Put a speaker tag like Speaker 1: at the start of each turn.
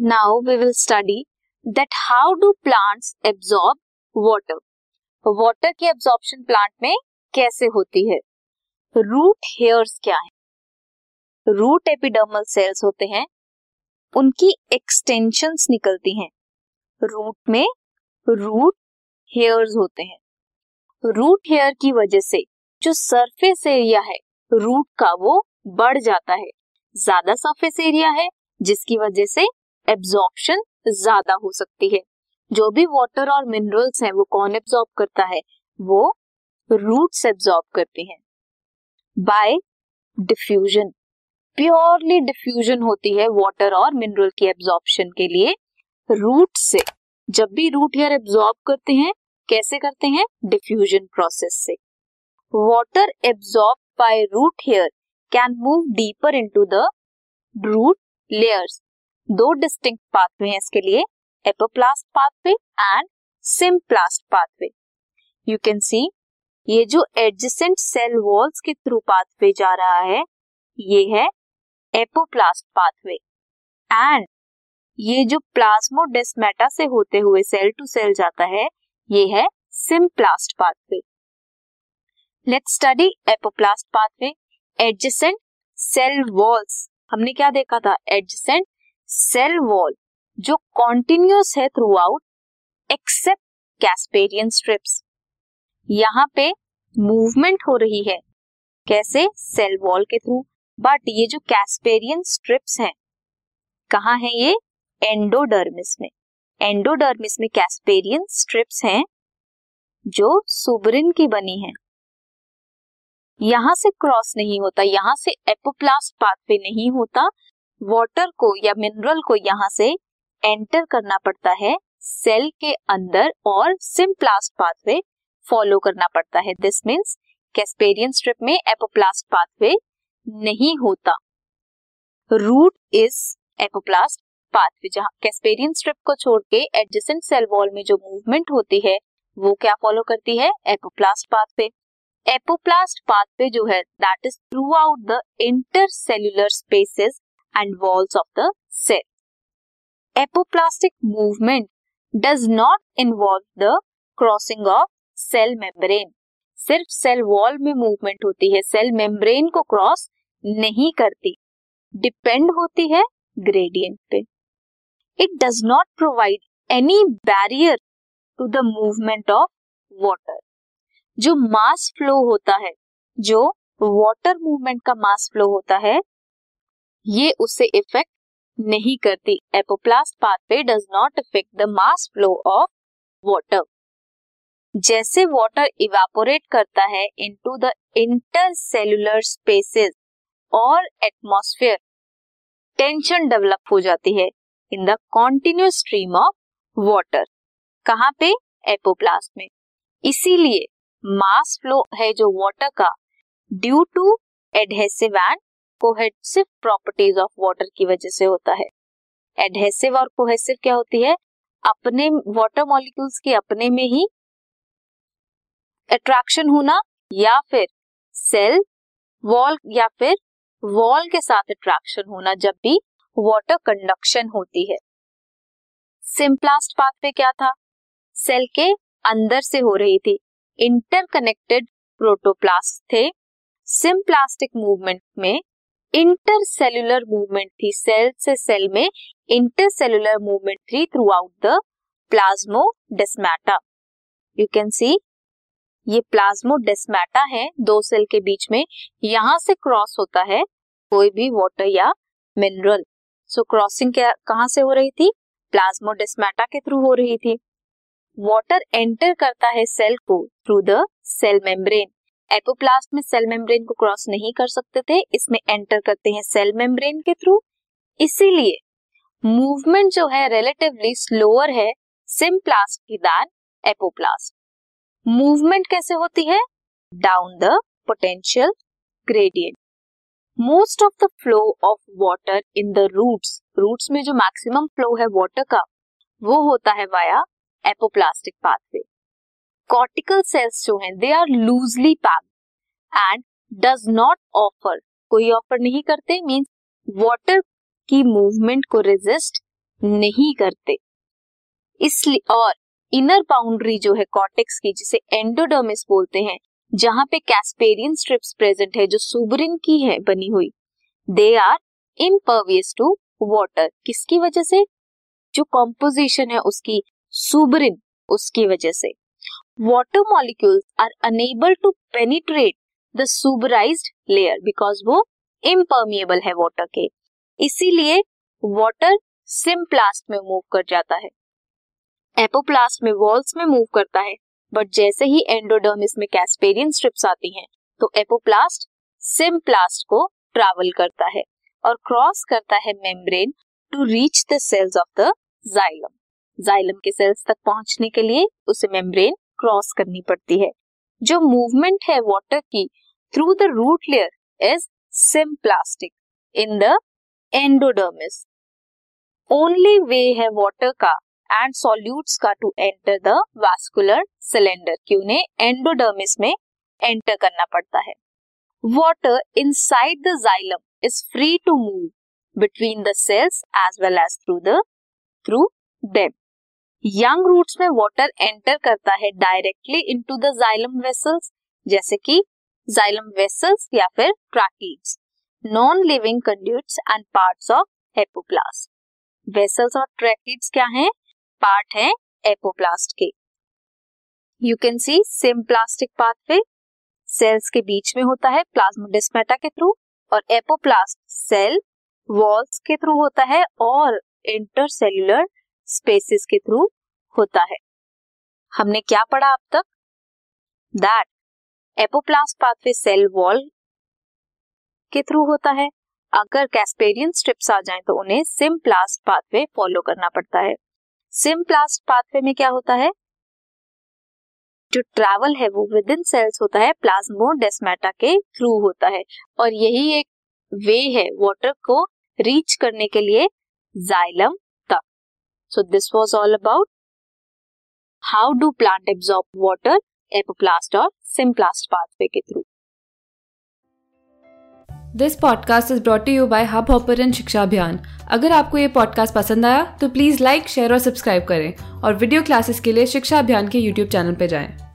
Speaker 1: Now we will study that how do plants absorb water water की absorption plant में कैसे होती है? रूट हेयर्स क्या है? रूट एपिडर्मल सेल्स होते हैं। उनकी एक्सटेंशंस निकलती हैं। रूट में रूट हेयर्स होते हैं। रूट हेयर की वजह से जो सरफेस एरिया है रूट का वो बढ़ जाता है। ज़्यादा सरफेस एरिया है, जिसकी वजह से एब्जॉर्प्शन ज़्यादा हो सकती है। जो भी वाटर और मिनरल्स हैं, वो कौन एब्जॉर्ब करता है? वो रूट्स एब्जॉर्ब करती हैं। बाय डिफ्यूजन प्योरली डिफ्यूजन होती है वाटर और मिनरल की एब्जॉर्प्शन के लिए रूट से। जब भी रूट हेयर एब्जॉर्ब करते हैं, कैसे करते हैं? डिफ्यूजन प्रोसेस से। Water absorb by root hair can move deeper into the root layers दो डिस्टिंक्ट पाथवे हैं इसके लिए apoplast pathway and symplast pathway you can see ये जो एडजेसेंट सेल वॉल्स के थ्रू पाथवे जा रहा है, ये है एपोप्लास्ट पाथवे एंड ये जो प्लाज्मोडेस्मेटा से होते हुए सेल टू सेल जाता है, ये है symplast pathway let's study apoplast pathway adjacent cell walls हमने क्या देखा था? एडजेसेंट सेल वॉल जो कॉन्टिन्यूस है throughout except Casparian strips यहाँ पे मूवमेंट हो रही है. कैसे? सेल वॉल के थ्रू बट ये जो कैस्पेरियन स्ट्रिप्स हैं, कहा है ये? एंडोडर्मिस में. एंडोडर्मिस में कैस्पेरियन स्ट्रिप्स हैं, जो सुबरिन की बनी है. यहाँ से क्रॉस नहीं होता, यहाँ से एपोप्लास्ट पाथवे नहीं होता वाटर को या मिनरल को यहाँ से एंटर करना पड़ता है सेल के अंदर और सिम्प्लास्ट पाथवे फॉलो करना पड़ता है। दिस मीन्स कैस्पेरियन स्ट्रिप में एपोप्लास्ट पाथवे नहीं होता। रूट इज़ एपोप्लास्ट पाथवे जहाँ कैस्पेरियन स्ट्रिप को छोड़ के एडजेसेंट सेल वॉल में जो मूवमेंट होती है, वो क्या फॉलो करती है? एपोप्लास्ट पाथवे एपोप्लास्ट पाथवे जो है that is throughout the intercellular spaces and walls of the cell apoplastic movement does not involve the crossing of cell membrane. सिर्फ़ सेल वॉल में मूवमेंट होती है सेल मेम्ब्रेन को cross नहीं करती। Depend होती है ग्रेडियंट पे। It does not provide any barrier to the movement of water जो मास फ्लो होता है, जो वाटर मूवमेंट का मास फ्लो होता है ये उससे इफ़ेक्ट नहीं करती। Apoplast pathway does not effect the mass flow of water जैसे वाटर इवेपोरेट करता है इनटू द इंटरसेल्युलर स्पेसेस और एटमॉस्फेयर टेंशन डेवलप हो जाती है in the continuous stream of water कहाँ पे? एपोप्लास्ट में। इसीलिए मास फ्लो है जो वाटर का due to adhesive and cohesive properties of water की वजह से होता है। एडहेसिव और कोहेसिव क्या होती है? अपने वाटर मॉलिक्यूल्स के अपने में ही अट्रैक्शन होना या फिर सेल वॉल या फिर वॉल के साथ अट्रैक्शन होना जब भी वाटर कंडक्शन होती है। सिंप्लास्ट पाथ पे क्या था? सेल के अंदर से हो रही थी। इंटरकनेक्टेड प्रोटोप्लास्ट थे। सिंप्लास्टिक मूवमेंट में इंटरसेल्युलर मूवमेंट थी सेल से सेल में इंटरसेल्युलर मूवमेंट थी throughout the plasmodesmata you can see ये प्लाज्मोडेस्माटा है, दो सेल के बीच में, यहाँ से क्रॉस होता है, कोई भी वाटर या मिनरल सो क्रॉसिंग कहाँ से हो रही थी? प्लाज्मोडेस्माटा के थ्रू हो रही थी. वाटर एंटर करता है सेल को through the cell membrane apoplast में सेल मेम्ब्रेन को क्रॉस नहीं कर सकते थे, इसमें एंटर करते हैं सेल मेम्ब्रेन के थ्रू इसीलिए मूवमेंट जो है रिलेटिवली स्लोअर है सिम्प्लास्ट की दैन एपोप्लास्ट मूवमेंट कैसे होती है? Down the potential gradient most of the flow of water in the roots roots में जो मैक्सिमम फ्लो है वाटर का, वो होता है via apoplastic pathway cortical cells जो हैं they are loosely packed and does not offer कोई ऑफ़र नहीं करते मींस वाटर की मूवमेंट को रेजिस्ट नहीं करते। इसलिए, और इनर बाउंड्री जो है कॉर्टेक्स की, जिसे एंडोडर्मिस बोलते हैं, जहाँ पे कैस्पेरियन स्ट्रिप्स प्रेजेंट है, जो सुबरिन की है, बनी हुई they are impervious to water किसकी वजह से? जो कॉम्पोजिशन है उसकी सुबरिन उसकी वजह से। Water molecules are unable to penetrate the suberized layer because वो इम्पर्मिएबल है वाटर के। इसीलिए वाटर सिम्प्लास्ट में मूव कर जाता है। एपोप्लास्ट में वॉल्स में मूव करता है। बट जैसे ही एंडोडर्मिस में कैस्पेरियन स्ट्रिप्स आती हैं तो एपोप्लास्ट सिम्प्लास्ट को ट्रैवल करता है और क्रॉस करता है membrane to reach the cells of the xylem xylem के सेल्स तक पहुँचने के लिए उसे मेम्ब्रेन क्रॉस करनी पड़ती है। जो मूवमेंट है वाटर की through the root layer is symplastic in the endodermis only way है वाटर का एंड सॉल्यूट्स का to enter the vascular cylinder कि उन्हें एंडोडर्मिस में एंटर करना पड़ता है। Water inside the xylem is free to move between the cells as well as through the through them young roots में वाटर एंटर करता है directly into the xylem vessels जैसे कि जाइलम वेसल्स या फिर tracheids non living conduits and parts of apoplast vessels और tracheids क्या हैं? पार्ट है एपोप्लास्ट के। You can see symplastic pathway cells के बीच में होता है प्लाज्मोडेस्माटा के थ्रू और एपोप्लास्ट सेल वॉल्स के थ्रू होता है और इंटरसेल्युलर स्पेसिस के थ्रू होता है। हमने क्या पढ़ा अब तक? That apoplast pathway cell wall के थ्रू होता है। अगर कैस्पेरियन स्ट्रिप्स आ जाएँ तो उन्हें सिम्प्लास्ट पाथवे फॉलो करना पड़ता है। सिम्प्लास्ट पाथवे में क्या होता है? जो ट्रैवल है वो विद इन सेल्स होता है प्लाज्मोडेस्माटा के थ्रू होता है। और यही एक वे है वाटर को रीच करने के लिए xylem so this was all about how do plant absorb water apoplast और सिम्प्लास्ट पाथवे के through
Speaker 2: this podcast is brought you by Hubhopper Shiksha Abhiyan अगर आपको ये पॉडकास्ट पसंद आया तो प्लीज़ लाइक शेयर और सब्सक्राइब करें और वीडियो क्लासेस के लिए शिक्षा अभियान के यूट्यूब चैनल पर जाएँ।